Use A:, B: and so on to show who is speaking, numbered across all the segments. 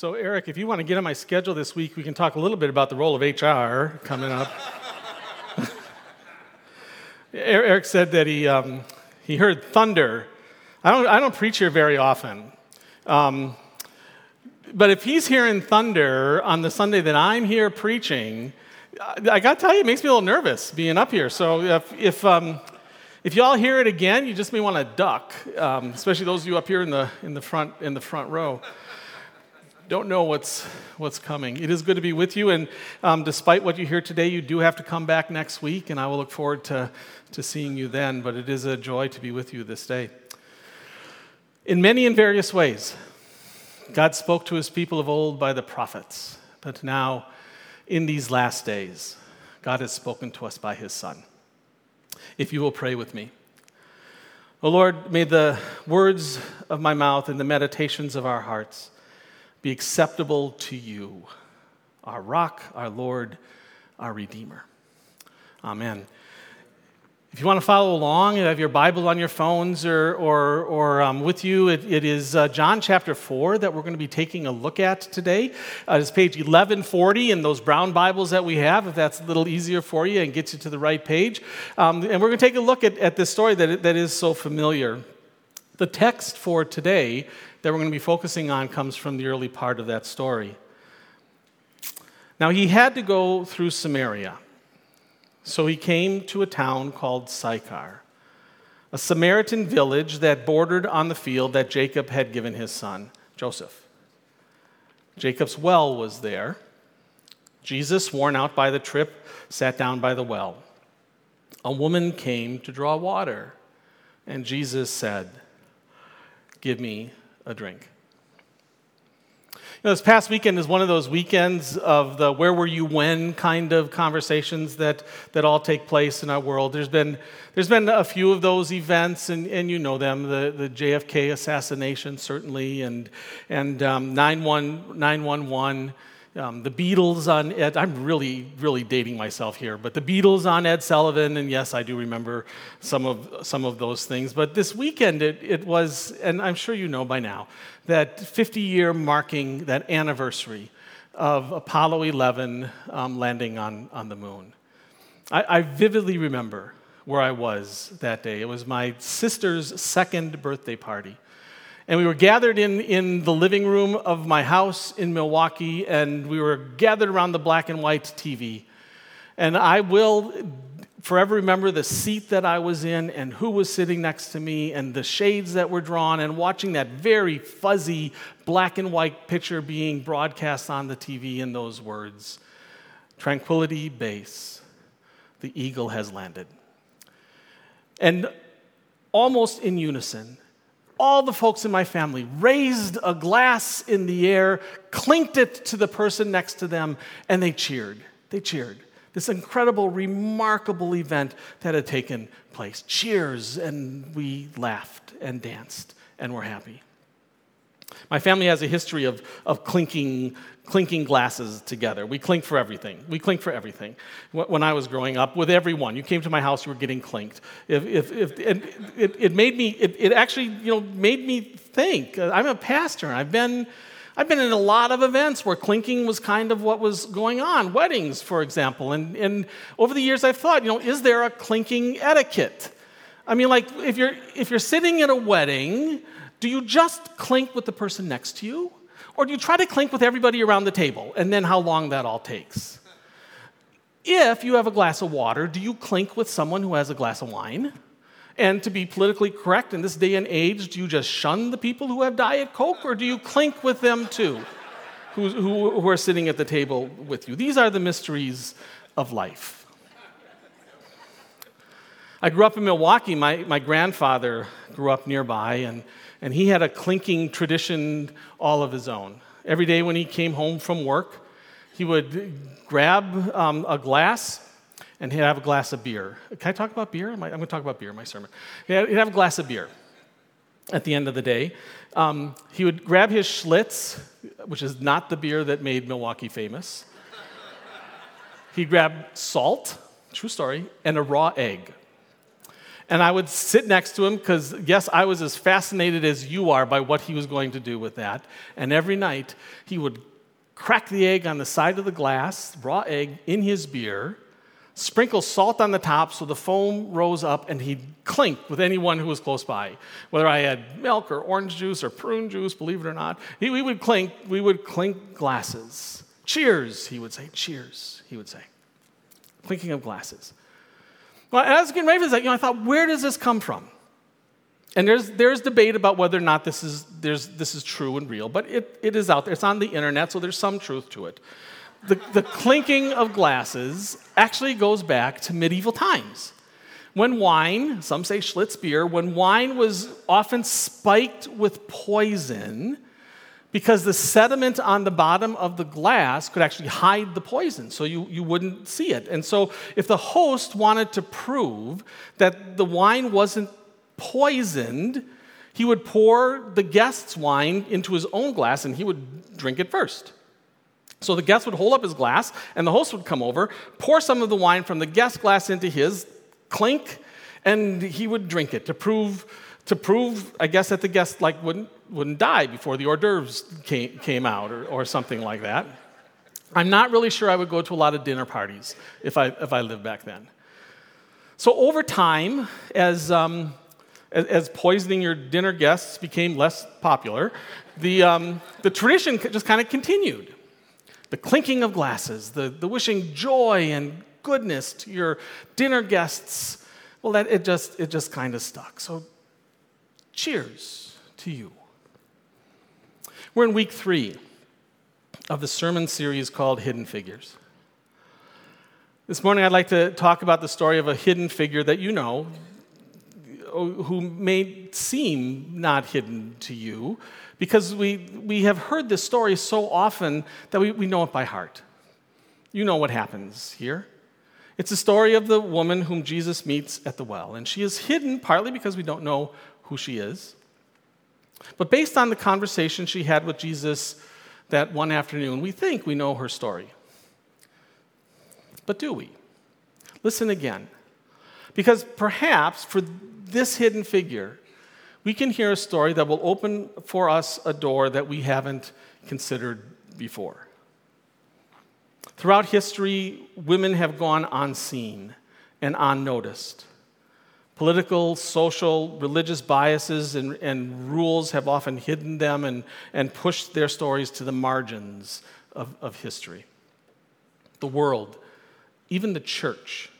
A: So, Eric, if you want to get on my schedule this week, we can talk a little bit about the role of HR coming up. Eric said that he, um, he heard thunder. I don't, I don't preach here very often. Um, but if he's hearing thunder on the Sunday that I'm here preaching, I, I got to tell you, it makes me a little nervous being up here. So if, if, um, if y'all hear it again, you just may want to duck, um, especially those of you up here in the, in the, front, in the front row don't know what's, what's coming. It is good to be with you, and um, despite what you hear today, you do have to come back next week, and I will look forward to, to seeing you then. But it is a joy to be with you this day. In many and various ways, God spoke to his people of old by the prophets, but now, in these last days, God has spoken to us by his Son. If you will pray with me. O Lord, may the words of my mouth and the meditations of our hearts be acceptable to you, our rock, our Lord, our Redeemer. Amen. If you want to follow along, you have your Bible on your phones or, or, or um, with you, it, it is uh, John chapter 4 that we're going to be taking a look at today. Uh, it's page 1140 in those brown Bibles that we have, if that's a little easier for you and gets you to the right page. Um, and we're going to take a look at, at this story that, that is so familiar. The text for today that we're going to be focusing on comes from the early part of that story. Now, he had to go through Samaria. So he came to a town called Sychar, a Samaritan village that bordered on the field that Jacob had given his son, Joseph. Jacob's well was there. Jesus, worn out by the trip, sat down by the well. A woman came to draw water, and Jesus said, Give me a drink. You know, this past weekend is one of those weekends of the where were you when kind of conversations that, that all take place in our world. There's been, there's been a few of those events, and, and you know them the, the JFK assassination, certainly, and, and um, 911. Um, the Beatles on Ed, I'm really, really dating myself here, but the Beatles on Ed Sullivan, and yes, I do remember some of, some of those things. But this weekend, it, it was, and I'm sure you know by now, that 50 year marking, that anniversary of Apollo 11 um, landing on, on the moon. I, I vividly remember where I was that day. It was my sister's second birthday party. And we were gathered in, in the living room of my house in Milwaukee, and we were gathered around the black and white TV. And I will forever remember the seat that I was in and who was sitting next to me and the shades that were drawn and watching that very fuzzy black and white picture being broadcast on the TV in those words Tranquility Base, the eagle has landed. And almost in unison, all the folks in my family raised a glass in the air, clinked it to the person next to them, and they cheered. They cheered. This incredible, remarkable event that had taken place. Cheers, and we laughed and danced and were happy. My family has a history of, of clinking, clinking glasses together. We clink for everything. We clink for everything. When I was growing up, with everyone, you came to my house, you were getting clinked. If, if, if, and it, it made me, it, it actually you know, made me think. Uh, I'm a pastor, I've been, I've been in a lot of events where clinking was kind of what was going on, weddings, for example. And, and over the years, I've thought, you know, is there a clinking etiquette? I mean, like, if you're, if you're sitting at a wedding, do you just clink with the person next to you? Or do you try to clink with everybody around the table and then how long that all takes? If you have a glass of water, do you clink with someone who has a glass of wine? And to be politically correct in this day and age, do you just shun the people who have Diet Coke or do you clink with them too, who, who, who are sitting at the table with you? These are the mysteries of life. I grew up in Milwaukee. My, my grandfather grew up nearby, and and he had a clinking tradition all of his own. Every day when he came home from work, he would grab um, a glass and he'd have a glass of beer. Can I talk about beer? I'm going to talk about beer in my sermon. He'd have a glass of beer at the end of the day. Um, he would grab his Schlitz, which is not the beer that made Milwaukee famous. He'd grab salt, true story, and a raw egg. And I would sit next to him because, yes, I was as fascinated as you are by what he was going to do with that. And every night, he would crack the egg on the side of the glass, raw egg, in his beer, sprinkle salt on the top so the foam rose up, and he'd clink with anyone who was close by. Whether I had milk or orange juice or prune juice, believe it or not, he, we would clink, we would clink glasses. Cheers, he would say. Cheers, he would say. Clinking of glasses. Well, as I was getting ready for this, you know, I thought, where does this come from? And there's, there's debate about whether or not this is, this is true and real, but it, it is out there. It's on the internet, so there's some truth to it. The, the clinking of glasses actually goes back to medieval times. When wine, some say Schlitz beer, when wine was often spiked with poison, because the sediment on the bottom of the glass could actually hide the poison, so you, you wouldn't see it. And so, if the host wanted to prove that the wine wasn't poisoned, he would pour the guest's wine into his own glass and he would drink it first. So the guest would hold up his glass, and the host would come over, pour some of the wine from the guest glass into his, clink, and he would drink it to prove, to prove, I guess, that the guest like wouldn't wouldn't die before the hors d'oeuvres came, came out or, or something like that. I'm not really sure I would go to a lot of dinner parties if I, if I lived back then. So, over time, as, um, as, poisoning your dinner guests became less popular, the, um, the tradition just kind of continued. The clinking of glasses, the, the wishing joy and goodness to your dinner guests, well, that, it just, it just kind of stuck. So, cheers to you. We're in week three of the sermon series called Hidden Figures. This morning, I'd like to talk about the story of a hidden figure that you know who may seem not hidden to you because we, we have heard this story so often that we, we know it by heart. You know what happens here. It's the story of the woman whom Jesus meets at the well, and she is hidden partly because we don't know who she is, but based on the conversation she had with Jesus that one afternoon, we think we know her story. But do we? Listen again. Because perhaps for this hidden figure, we can hear a story that will open for us a door that we haven't considered before. Throughout history, women have gone unseen and unnoticed. Political, social, religious biases and, and rules have often hidden them and, and pushed their stories to the margins of, of history. The world, even the church,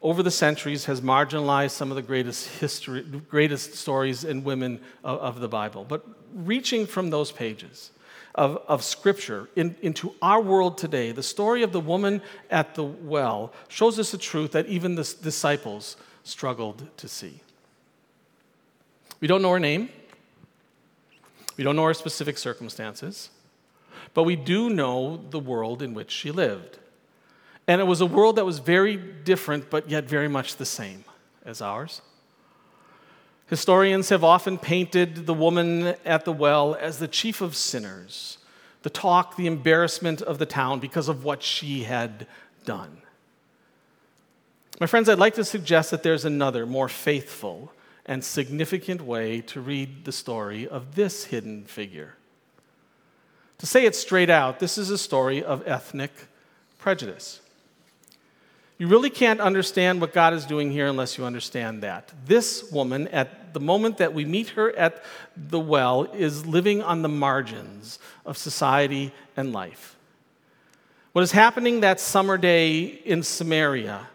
A: over the centuries has marginalized some of the greatest history, greatest stories in women of, of the Bible. But reaching from those pages of, of Scripture in, into our world today, the story of the woman at the well shows us the truth that even the disciples struggled to see. We don't know her name, we don't know her specific circumstances, but we do know the world in which she lived. And it was a world that was very different, but yet very much the same as ours. Historians have often painted the woman at the well as the chief of sinners, the talk, the embarrassment of the town because of what she had done. My friends, I'd like to suggest that there's another, more faithful and significant way to read the story of this hidden figure. To say it straight out, this is a story of ethnic prejudice. You really can't understand what God is doing here unless you understand that. This woman, at the moment that we meet her at the well, is living on the margins of society and life. What is happening that summer day in Samaria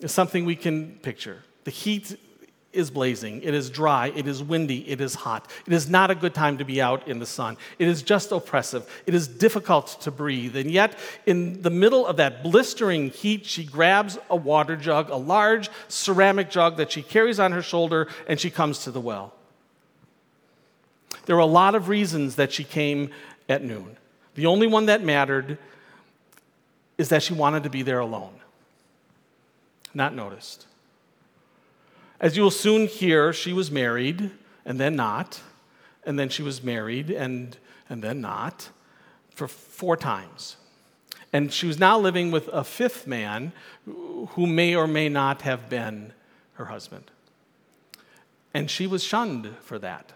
A: is something we can picture. The heat is blazing, it is dry, it is windy, it is hot. It is not a good time to be out in the sun. It is just oppressive. It is difficult to breathe. And yet, in the middle of that blistering heat, she grabs a water jug, a large ceramic jug that she carries on her shoulder, and she comes to the well. There were a lot of reasons that she came at noon. The only one that mattered is that she wanted to be there alone not noticed. As you will soon hear, she was married and then not, and then she was married and, and then not for four times. And she was now living with a fifth man who may or may not have been her husband. And she was shunned for that.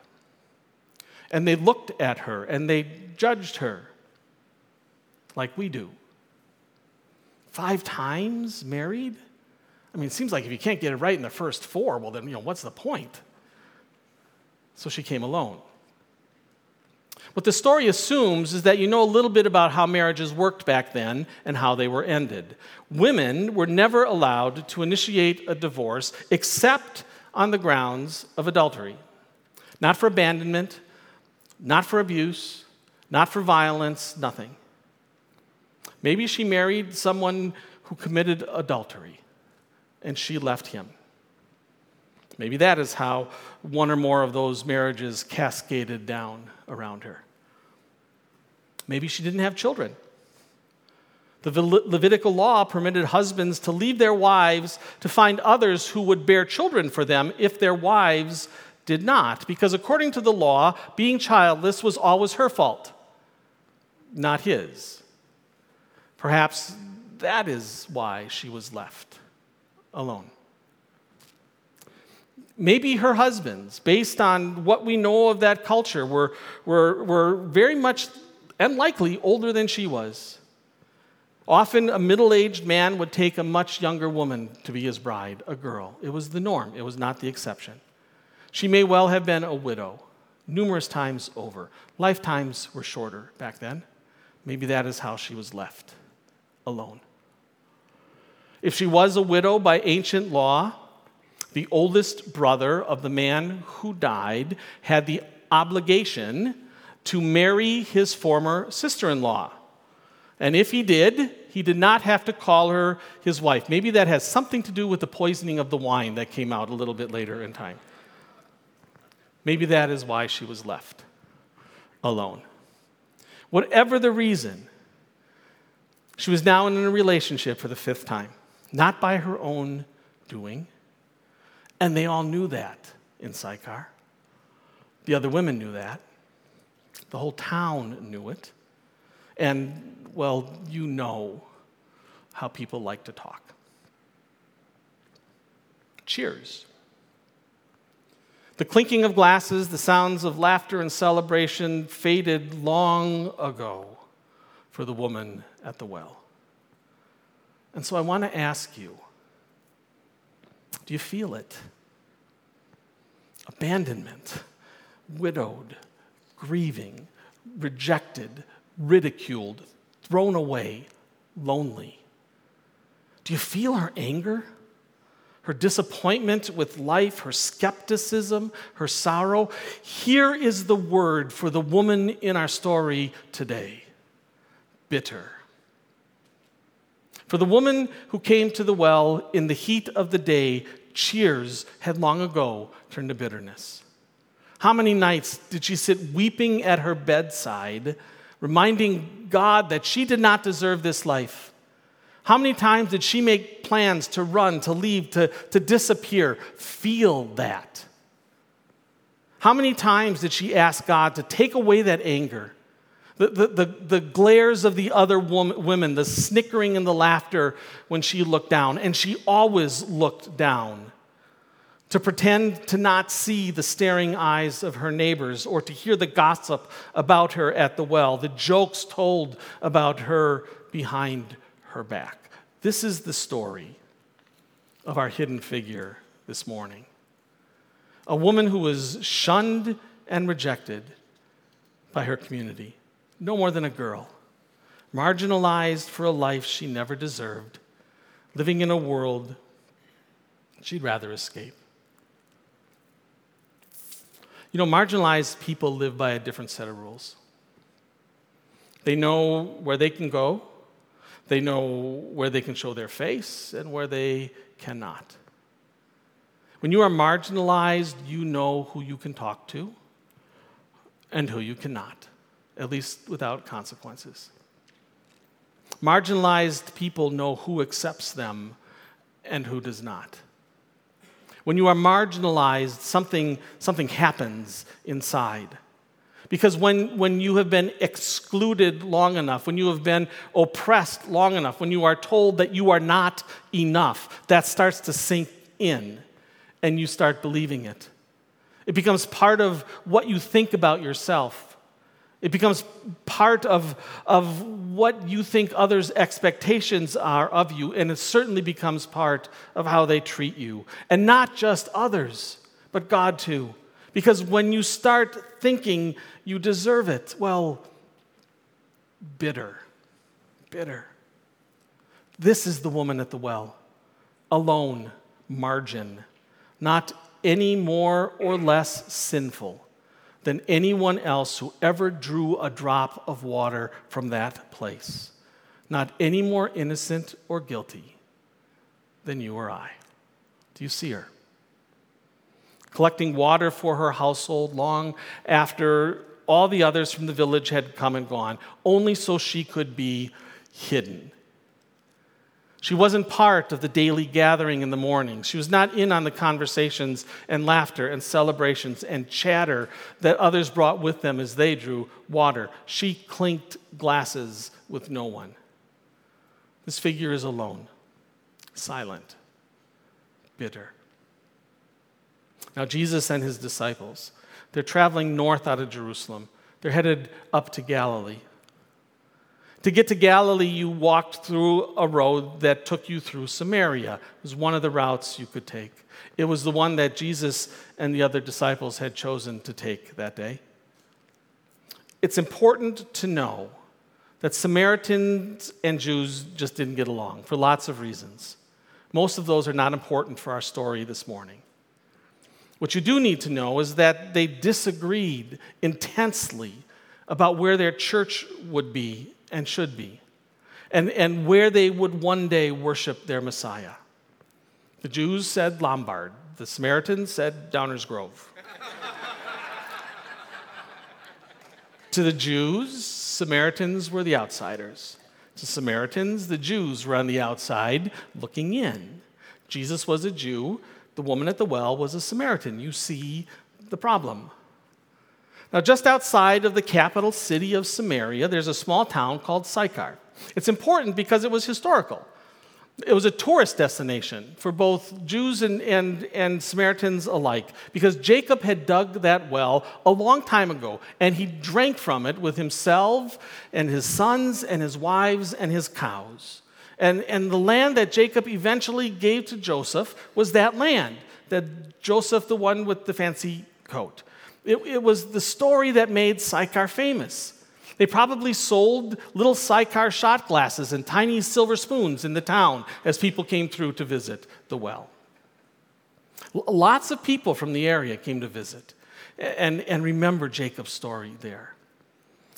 A: And they looked at her and they judged her like we do. Five times married? I mean, it seems like if you can't get it right in the first four, well, then, you know, what's the point? So she came alone. What the story assumes is that you know a little bit about how marriages worked back then and how they were ended. Women were never allowed to initiate a divorce except on the grounds of adultery. Not for abandonment, not for abuse, not for violence, nothing. Maybe she married someone who committed adultery and she left him. Maybe that is how one or more of those marriages cascaded down around her. Maybe she didn't have children. The Levitical law permitted husbands to leave their wives to find others who would bear children for them if their wives did not, because according to the law, being childless was always her fault, not his. Perhaps that is why she was left alone. Maybe her husbands, based on what we know of that culture, were, were, were very much and likely older than she was. Often, a middle aged man would take a much younger woman to be his bride, a girl. It was the norm, it was not the exception. She may well have been a widow, numerous times over. Lifetimes were shorter back then. Maybe that is how she was left alone. If she was a widow by ancient law, the oldest brother of the man who died had the obligation to marry his former sister in law. And if he did, he did not have to call her his wife. Maybe that has something to do with the poisoning of the wine that came out a little bit later in time. Maybe that is why she was left alone. Whatever the reason, she was now in a relationship for the fifth time, not by her own doing. And they all knew that in Sychar. The other women knew that. The whole town knew it. And, well, you know how people like to talk. Cheers. The clinking of glasses, the sounds of laughter and celebration faded long ago for the woman at the well. And so I want to ask you do you feel it? Abandonment, widowed, grieving, rejected, ridiculed, thrown away, lonely. Do you feel her anger? her disappointment with life, her skepticism, her sorrow. Here is the word for the woman in our story today bitter. For the woman who came to the well in the heat of the day, cheers had long ago turned to bitterness. How many nights did she sit weeping at her bedside, reminding God that she did not deserve this life? How many times did she make plans to run, to leave, to, to disappear? Feel that. How many times did she ask God to take away that anger? The, the, the, the glares of the other women, the snickering and the laughter when she looked down, and she always looked down to pretend to not see the staring eyes of her neighbors or to hear the gossip about her at the well, the jokes told about her behind her back. This is the story of our hidden figure this morning. A woman who was shunned and rejected by her community, no more than a girl, marginalized for a life she never deserved, living in a world she'd rather escape. You know, marginalized people live by a different set of rules. They know where they can go they know where they can show their face and where they cannot. When you are marginalized, you know who you can talk to and who you cannot, at least without consequences. Marginalized people know who accepts them and who does not. When you are marginalized, something, something happens inside. Because when, when you have been excluded long enough, when you have been oppressed long enough, when you are told that you are not enough, that starts to sink in. and you start believing it. It becomes part of what you think about yourself. It becomes part of, of what you think others' expectations are of you, and it certainly becomes part of how they treat you. And not just others, but God too. Because when you start thinking you deserve it, well, bitter, bitter. This is the woman at the well, alone, margin, not any more or less sinful than anyone else who ever drew a drop of water from that place. Not any more innocent or guilty than you or I. Do you see her? Collecting water for her household long after all the others from the village had come and gone, only so she could be hidden she wasn't part of the daily gathering in the morning. She was not in on the conversations and laughter and celebrations and chatter that others brought with them as they drew water. She clinked glasses with no one. This figure is alone, silent, bitter. Now, Jesus and his disciples, they're traveling north out of Jerusalem. They're headed up to Galilee. To get to Galilee, you walked through a road that took you through Samaria. It was one of the routes you could take. It was the one that Jesus and the other disciples had chosen to take that day. It's important to know that Samaritans and Jews just didn't get along for lots of reasons. Most of those are not important for our story this morning. What you do need to know is that they disagreed intensely about where their church would be and should be, and, and where they would one day worship their Messiah. The Jews said Lombard, the Samaritans said Downers Grove. to the Jews, Samaritans were the outsiders. To Samaritans, the Jews were on the outside looking in. Jesus was a Jew, the woman at the well was a Samaritan. You see the problem. Now, just outside of the capital city of Samaria, there's a small town called Sychar. It's important because it was historical. It was a tourist destination for both Jews and, and, and Samaritans alike because Jacob had dug that well a long time ago and he drank from it with himself and his sons and his wives and his cows. And, and the land that Jacob eventually gave to Joseph was that land, that Joseph, the one with the fancy coat. It, it was the story that made Sychar famous. They probably sold little Sychar shot glasses and tiny silver spoons in the town as people came through to visit the well. Lots of people from the area came to visit and, and remember Jacob's story there.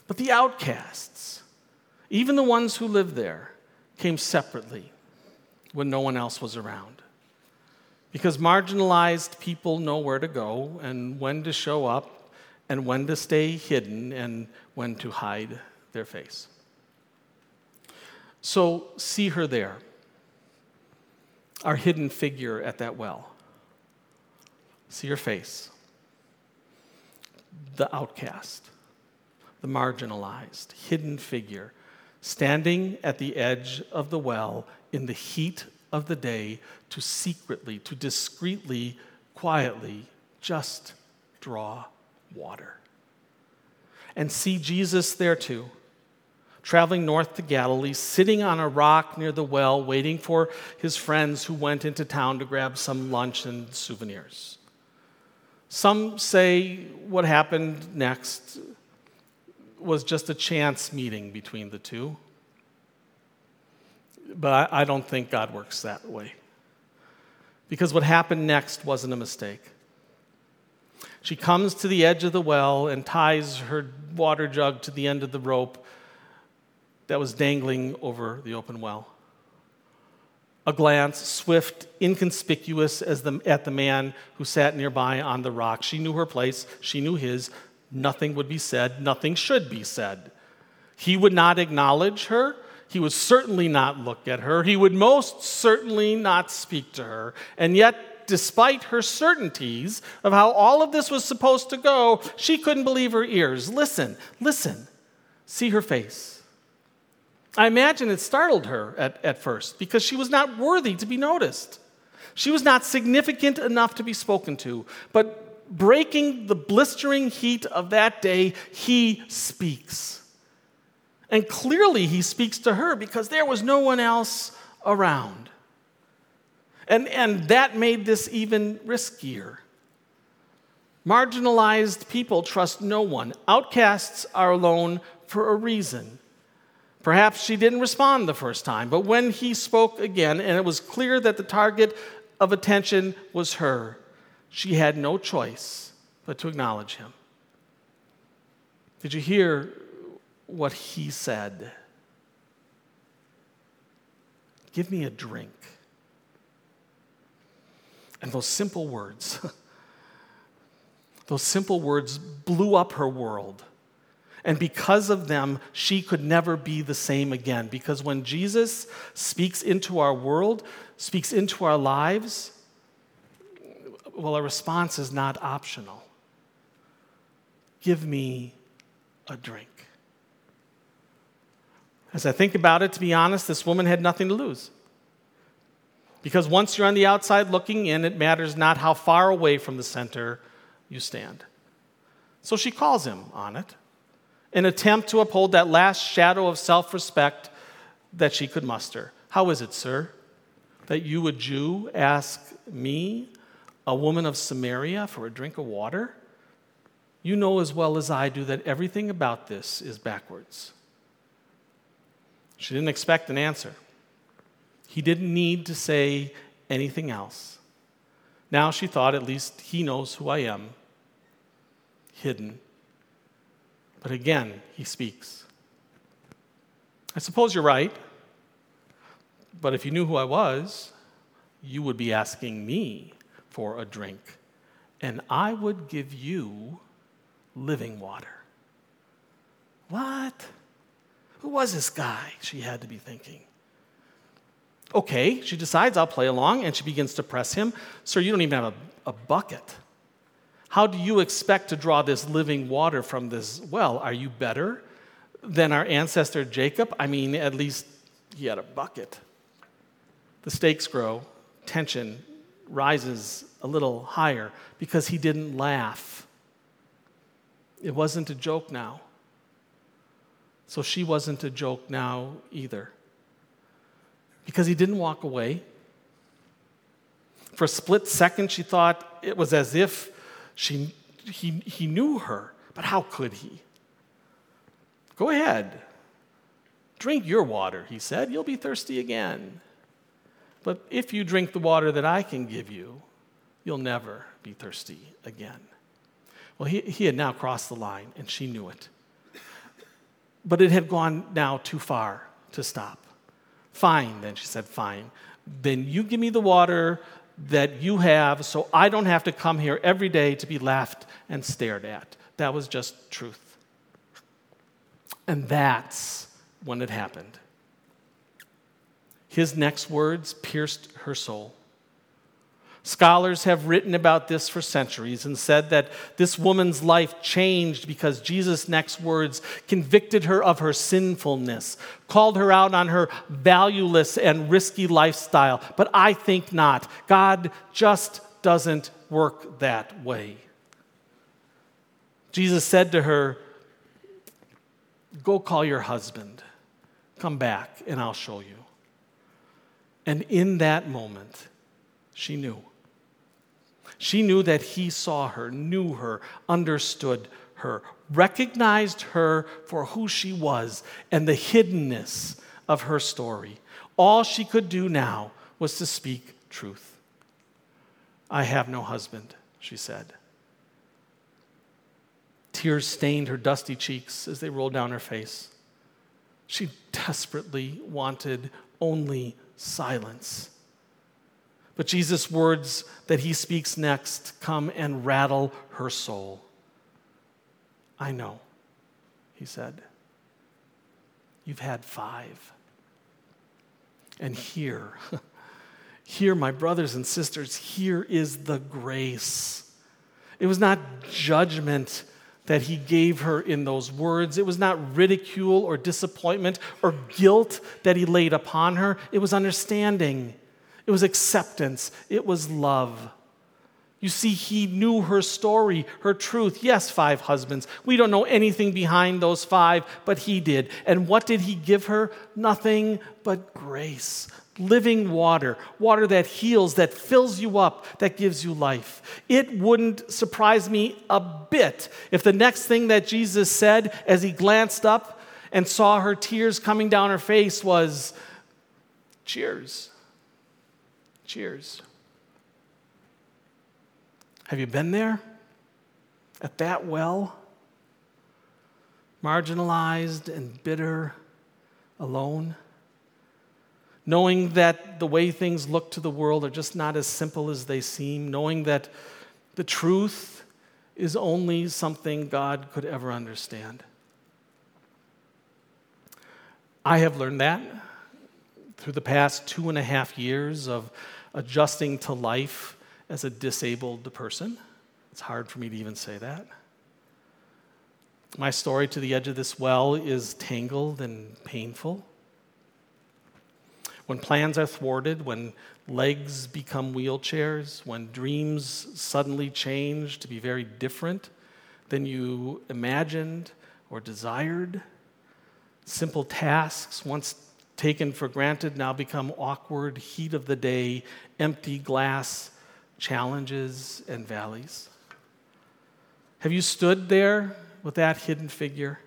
A: But the outcasts, even the ones who lived there, came separately when no one else was around because marginalized people know where to go and when to show up and when to stay hidden and when to hide their face. So see her there, our hidden figure at that well. See her face, the outcast, the marginalized, hidden figure, standing at the edge of the well in the heat of the day to secretly, to discreetly, quietly just draw water. And see Jesus there too, traveling north to Galilee, sitting on a rock near the well, waiting for his friends who went into town to grab some lunch and souvenirs. Some say what happened next was just a chance meeting between the two. But I, I don't think God works that way. Because what happened next wasn't a mistake. She comes to the edge of the well and ties her water jug to the end of the rope that was dangling over the open well. A glance, swift, inconspicuous as the, at the man who sat nearby on the rock. She knew her place, she knew his. Nothing would be said, nothing should be said. He would not acknowledge her, he would certainly not look at her. He would most certainly not speak to her. And yet, despite her certainties of how all of this was supposed to go, she couldn't believe her ears. Listen, listen, see her face. I imagine it startled her at, at first because she was not worthy to be noticed. She was not significant enough to be spoken to, but breaking the blistering heat of that day, he speaks. And clearly, he speaks to her because there was no one else around. And, and that made this even riskier. Marginalized people trust no one. Outcasts are alone for a reason. Perhaps she didn't respond the first time, but when he spoke again, and it was clear that the target of attention was her, she had no choice but to acknowledge him. Did you hear what he said? Give me a drink. And those simple words, those simple words blew up her world. And because of them, she could never be the same again. Because when Jesus speaks into our world, speaks into our lives, well, our response is not optional. Give me a drink. As I think about it, to be honest, this woman had nothing to lose. Because once you're on the outside looking in, it matters not how far away from the center you stand. So she calls him on it, an attempt to uphold that last shadow of self respect that she could muster. How is it, sir, that you, a Jew, ask me, a woman of Samaria, for a drink of water? You know as well as I do that everything about this is backwards. She didn't expect an answer. He didn't need to say anything else. Now she thought, at least he knows who I am, hidden. But again, he speaks. I suppose you're right, but if you knew who I was, you would be asking me for a drink, and I would give you living water. What? Who was this guy? She had to be thinking. Okay, she decides I'll play along, and she begins to press him. Sir, you don't even have a, a bucket. How do you expect to draw this living water from this well? Are you better than our ancestor Jacob? I mean, at least he had a bucket. The stakes grow, tension rises a little higher because he didn't laugh. It wasn't a joke now. So she wasn't a joke now either because he didn't walk away. For a split second, she thought it was as if she, he, he knew her, but how could he? Go ahead. Drink your water, he said. You'll be thirsty again. But if you drink the water that I can give you, you'll never be thirsty again. Well, he, he had now crossed the line, and she knew it. But it had gone now too far to stop. Fine, then she said, Fine. Then you give me the water that you have so I don't have to come here every day to be laughed and stared at. That was just truth. And that's when it happened. His next words pierced her soul. Scholars have written about this for centuries and said that this woman's life changed because Jesus' next words convicted her of her sinfulness, called her out on her valueless and risky lifestyle. But I think not. God just doesn't work that way. Jesus said to her, Go call your husband. Come back, and I'll show you. And in that moment, she knew. She knew that he saw her, knew her, understood her, recognized her for who she was and the hiddenness of her story. All she could do now was to speak truth. I have no husband, she said. Tears stained her dusty cheeks as they rolled down her face. She desperately wanted only silence. But Jesus' words that he speaks next come and rattle her soul. I know, he said. You've had five. And here, here, my brothers and sisters, here is the grace. It was not judgment that he gave her in those words. It was not ridicule or disappointment or guilt that he laid upon her. It was understanding. It was acceptance, it was love. You see, he knew her story, her truth. Yes, five husbands. We don't know anything behind those five, but he did. And what did he give her? Nothing but grace. Living water, water that heals, that fills you up, that gives you life. It wouldn't surprise me a bit if the next thing that Jesus said as he glanced up and saw her tears coming down her face was, Cheers. Cheers. Have you been there? At that well? Marginalized and bitter, alone? Knowing that the way things look to the world are just not as simple as they seem, knowing that the truth is only something God could ever understand. I have learned that through the past two and a half years of adjusting to life as a disabled person. It's hard for me to even say that. My story to the edge of this well is tangled and painful. When plans are thwarted, when legs become wheelchairs, when dreams suddenly change to be very different than you imagined or desired, simple tasks once taken for granted now become awkward, heat of the day, empty glass challenges and valleys. Have you stood there with that hidden figure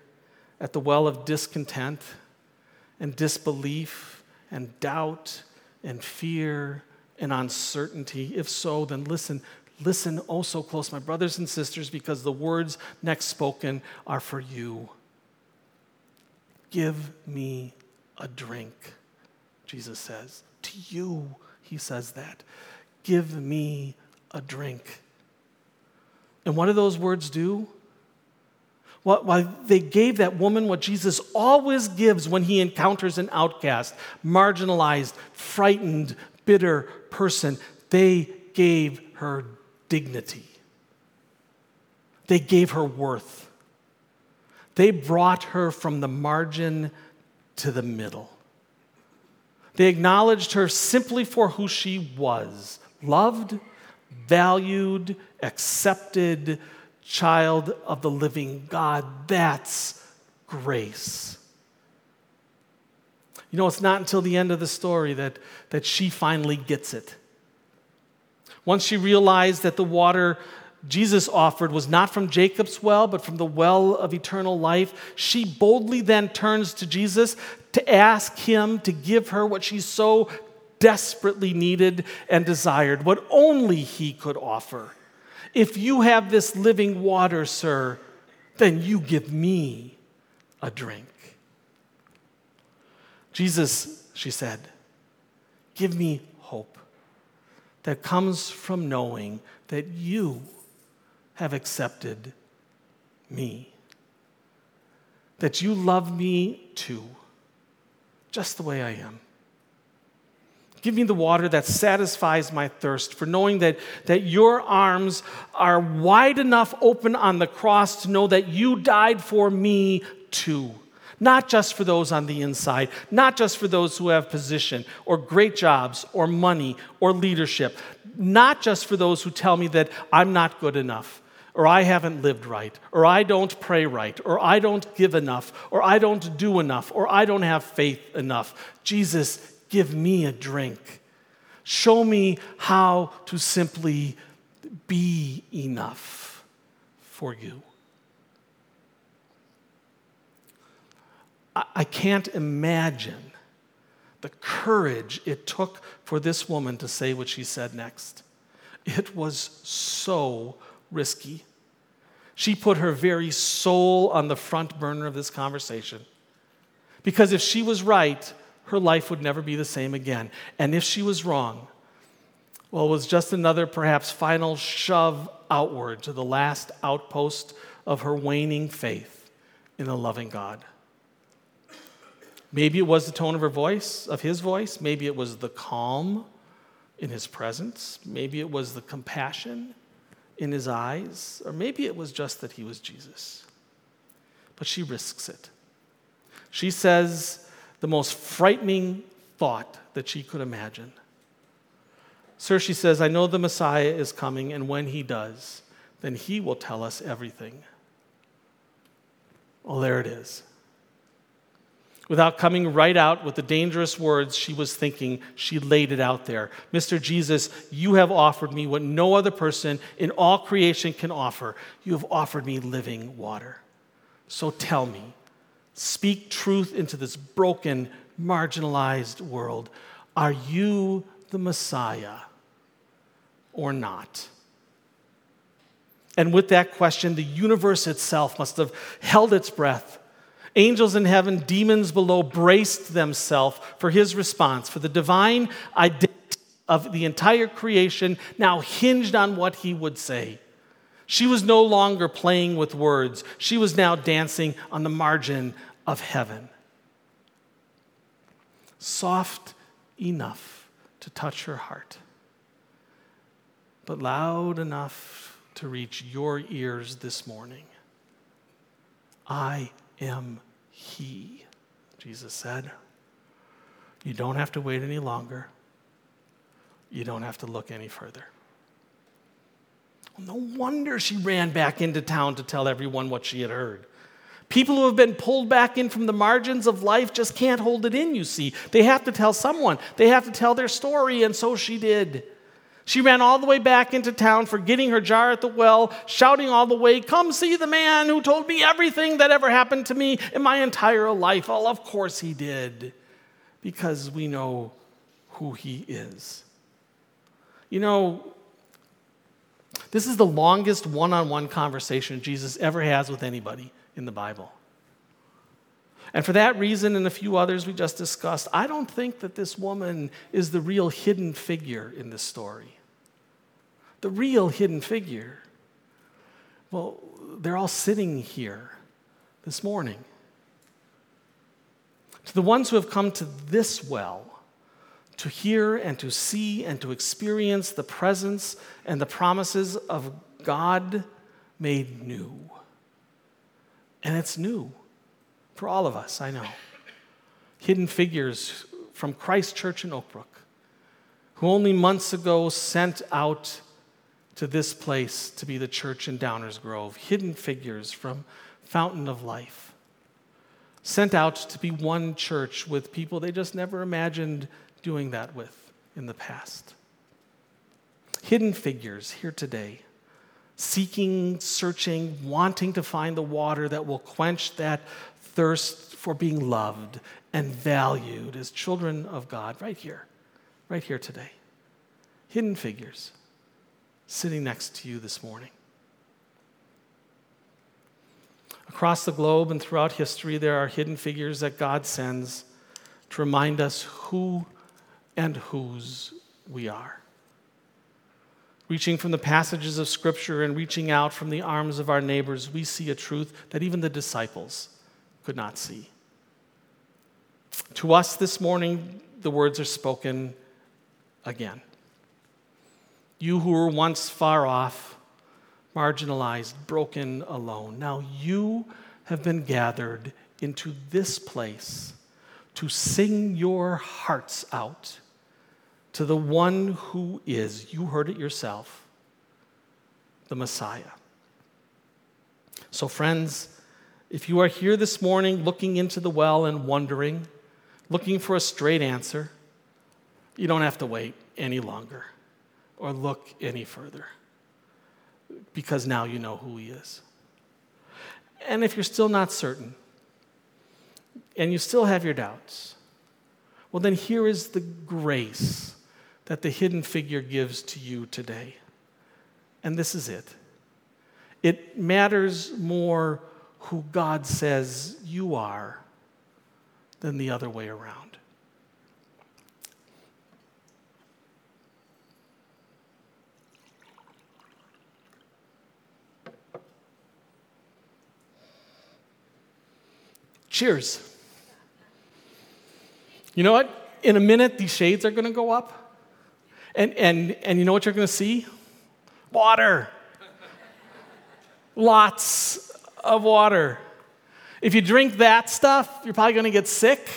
A: at the well of discontent and disbelief and doubt and fear and uncertainty? If so, then listen. Listen oh so close, my brothers and sisters, because the words next spoken are for you. Give me a drink, Jesus says. To you, he says that. Give me a drink. And what do those words do? Well, well, they gave that woman what Jesus always gives when he encounters an outcast, marginalized, frightened, bitter person. They gave her dignity. They gave her worth. They brought her from the margin to the middle. They acknowledged her simply for who she was loved, valued, accepted child of the living God. That's grace. You know, it's not until the end of the story that, that she finally gets it. Once she realized that the water Jesus offered was not from Jacob's well, but from the well of eternal life, she boldly then turns to Jesus to ask him to give her what she so desperately needed and desired, what only he could offer. If you have this living water, sir, then you give me a drink. Jesus, she said, give me hope that comes from knowing that you have accepted me. That you love me too, just the way I am. Give me the water that satisfies my thirst, for knowing that, that your arms are wide enough open on the cross to know that you died for me too. Not just for those on the inside, not just for those who have position or great jobs or money or leadership, not just for those who tell me that I'm not good enough, or I haven't lived right, or I don't pray right, or I don't give enough, or I don't do enough, or I don't have faith enough. Jesus, give me a drink. Show me how to simply be enough for you. I can't imagine the courage it took for this woman to say what she said next. It was so risky. She put her very soul on the front burner of this conversation. Because if she was right, her life would never be the same again. And if she was wrong, well, it was just another, perhaps final shove outward to the last outpost of her waning faith in a loving God. Maybe it was the tone of her voice, of his voice. Maybe it was the calm in his presence. Maybe it was the compassion in his eyes, or maybe it was just that he was Jesus. But she risks it. She says the most frightening thought that she could imagine Sir, she says, I know the Messiah is coming, and when he does, then he will tell us everything. Well, there it is. Without coming right out with the dangerous words she was thinking, she laid it out there. Mr. Jesus, you have offered me what no other person in all creation can offer. You have offered me living water. So tell me, speak truth into this broken, marginalized world. Are you the Messiah or not? And with that question, the universe itself must have held its breath. Angels in heaven, demons below braced themselves for his response, for the divine identity of the entire creation now hinged on what he would say. She was no longer playing with words, she was now dancing on the margin of heaven. Soft enough to touch her heart, but loud enough to reach your ears this morning. I am He, Jesus said. You don't have to wait any longer. You don't have to look any further. No wonder she ran back into town to tell everyone what she had heard. People who have been pulled back in from the margins of life just can't hold it in, you see. They have to tell someone, they have to tell their story, and so she did. She ran all the way back into town, forgetting her jar at the well, shouting all the way, Come see the man who told me everything that ever happened to me in my entire life. Well, of course he did, because we know who he is. You know, this is the longest one on one conversation Jesus ever has with anybody in the Bible. And for that reason and a few others we just discussed, I don't think that this woman is the real hidden figure in this story. The real hidden figure. Well, they're all sitting here this morning. To the ones who have come to this well, to hear and to see and to experience the presence and the promises of God made new. And it's new for all of us, I know. Hidden figures from Christ Church in Oak Brook, who only months ago sent out to this place to be the church in Downers Grove. Hidden figures from Fountain of Life, sent out to be one church with people they just never imagined doing that with in the past. Hidden figures here today, seeking, searching, wanting to find the water that will quench that thirst for being loved and valued as children of God right here, right here today. Hidden figures sitting next to you this morning. Across the globe and throughout history, there are hidden figures that God sends to remind us who and whose we are. Reaching from the passages of Scripture and reaching out from the arms of our neighbors, we see a truth that even the disciples could not see. To us this morning, the words are spoken again. You who were once far off, marginalized, broken, alone, now you have been gathered into this place to sing your hearts out to the one who is, you heard it yourself, the Messiah. So, friends, if you are here this morning looking into the well and wondering, looking for a straight answer, you don't have to wait any longer or look any further because now you know who He is. And if you're still not certain and you still have your doubts, well, then here is the grace that the hidden figure gives to you today. And this is it it matters more who God says you are than the other way around. Cheers. You know what? In a minute, these shades are going to go up. And, and, and you know what you're going to see? Water. Lots of water. If you drink that stuff, you're probably going to get sick.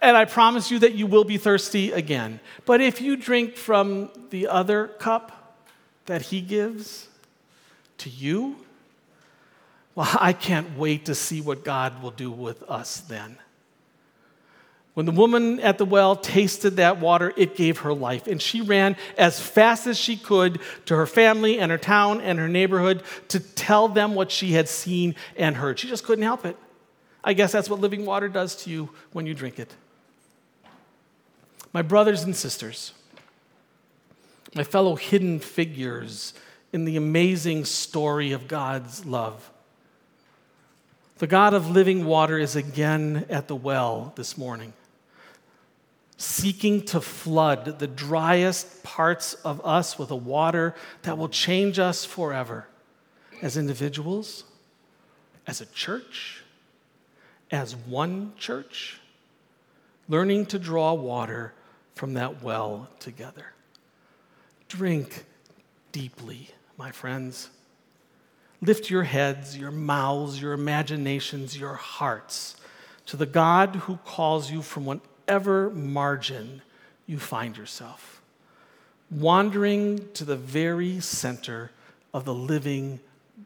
A: and I promise you that you will be thirsty again. But if you drink from the other cup that he gives to you, well, I can't wait to see what God will do with us then. When the woman at the well tasted that water, it gave her life. And she ran as fast as she could to her family and her town and her neighborhood to tell them what she had seen and heard. She just couldn't help it. I guess that's what living water does to you when you drink it. My brothers and sisters, my fellow hidden figures in the amazing story of God's love. The God of living water is again at the well this morning seeking to flood the driest parts of us with a water that will change us forever as individuals, as a church, as one church, learning to draw water from that well together. Drink deeply, my friends. Lift your heads, your mouths, your imaginations, your hearts to the God who calls you from whatever margin you find yourself, wandering to the very center of the living,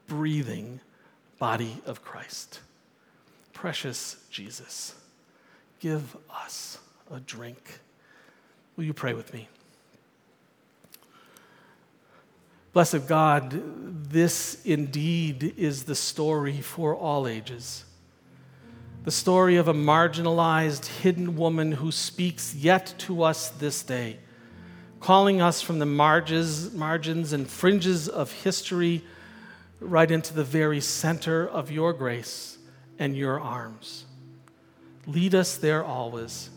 A: breathing body of Christ. Precious Jesus, give us a drink. Will you pray with me? Blessed God, this indeed is the story for all ages the story of a marginalized, hidden woman who speaks yet to us this day, calling us from the marges, margins and fringes of history right into the very center of your grace and your arms. Lead us there always.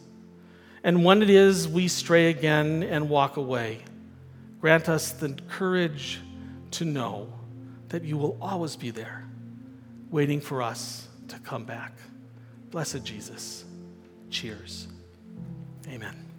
A: And when it is we stray again and walk away, grant us the courage to know that you will always be there, waiting for us to come back. Blessed Jesus. Cheers. Amen.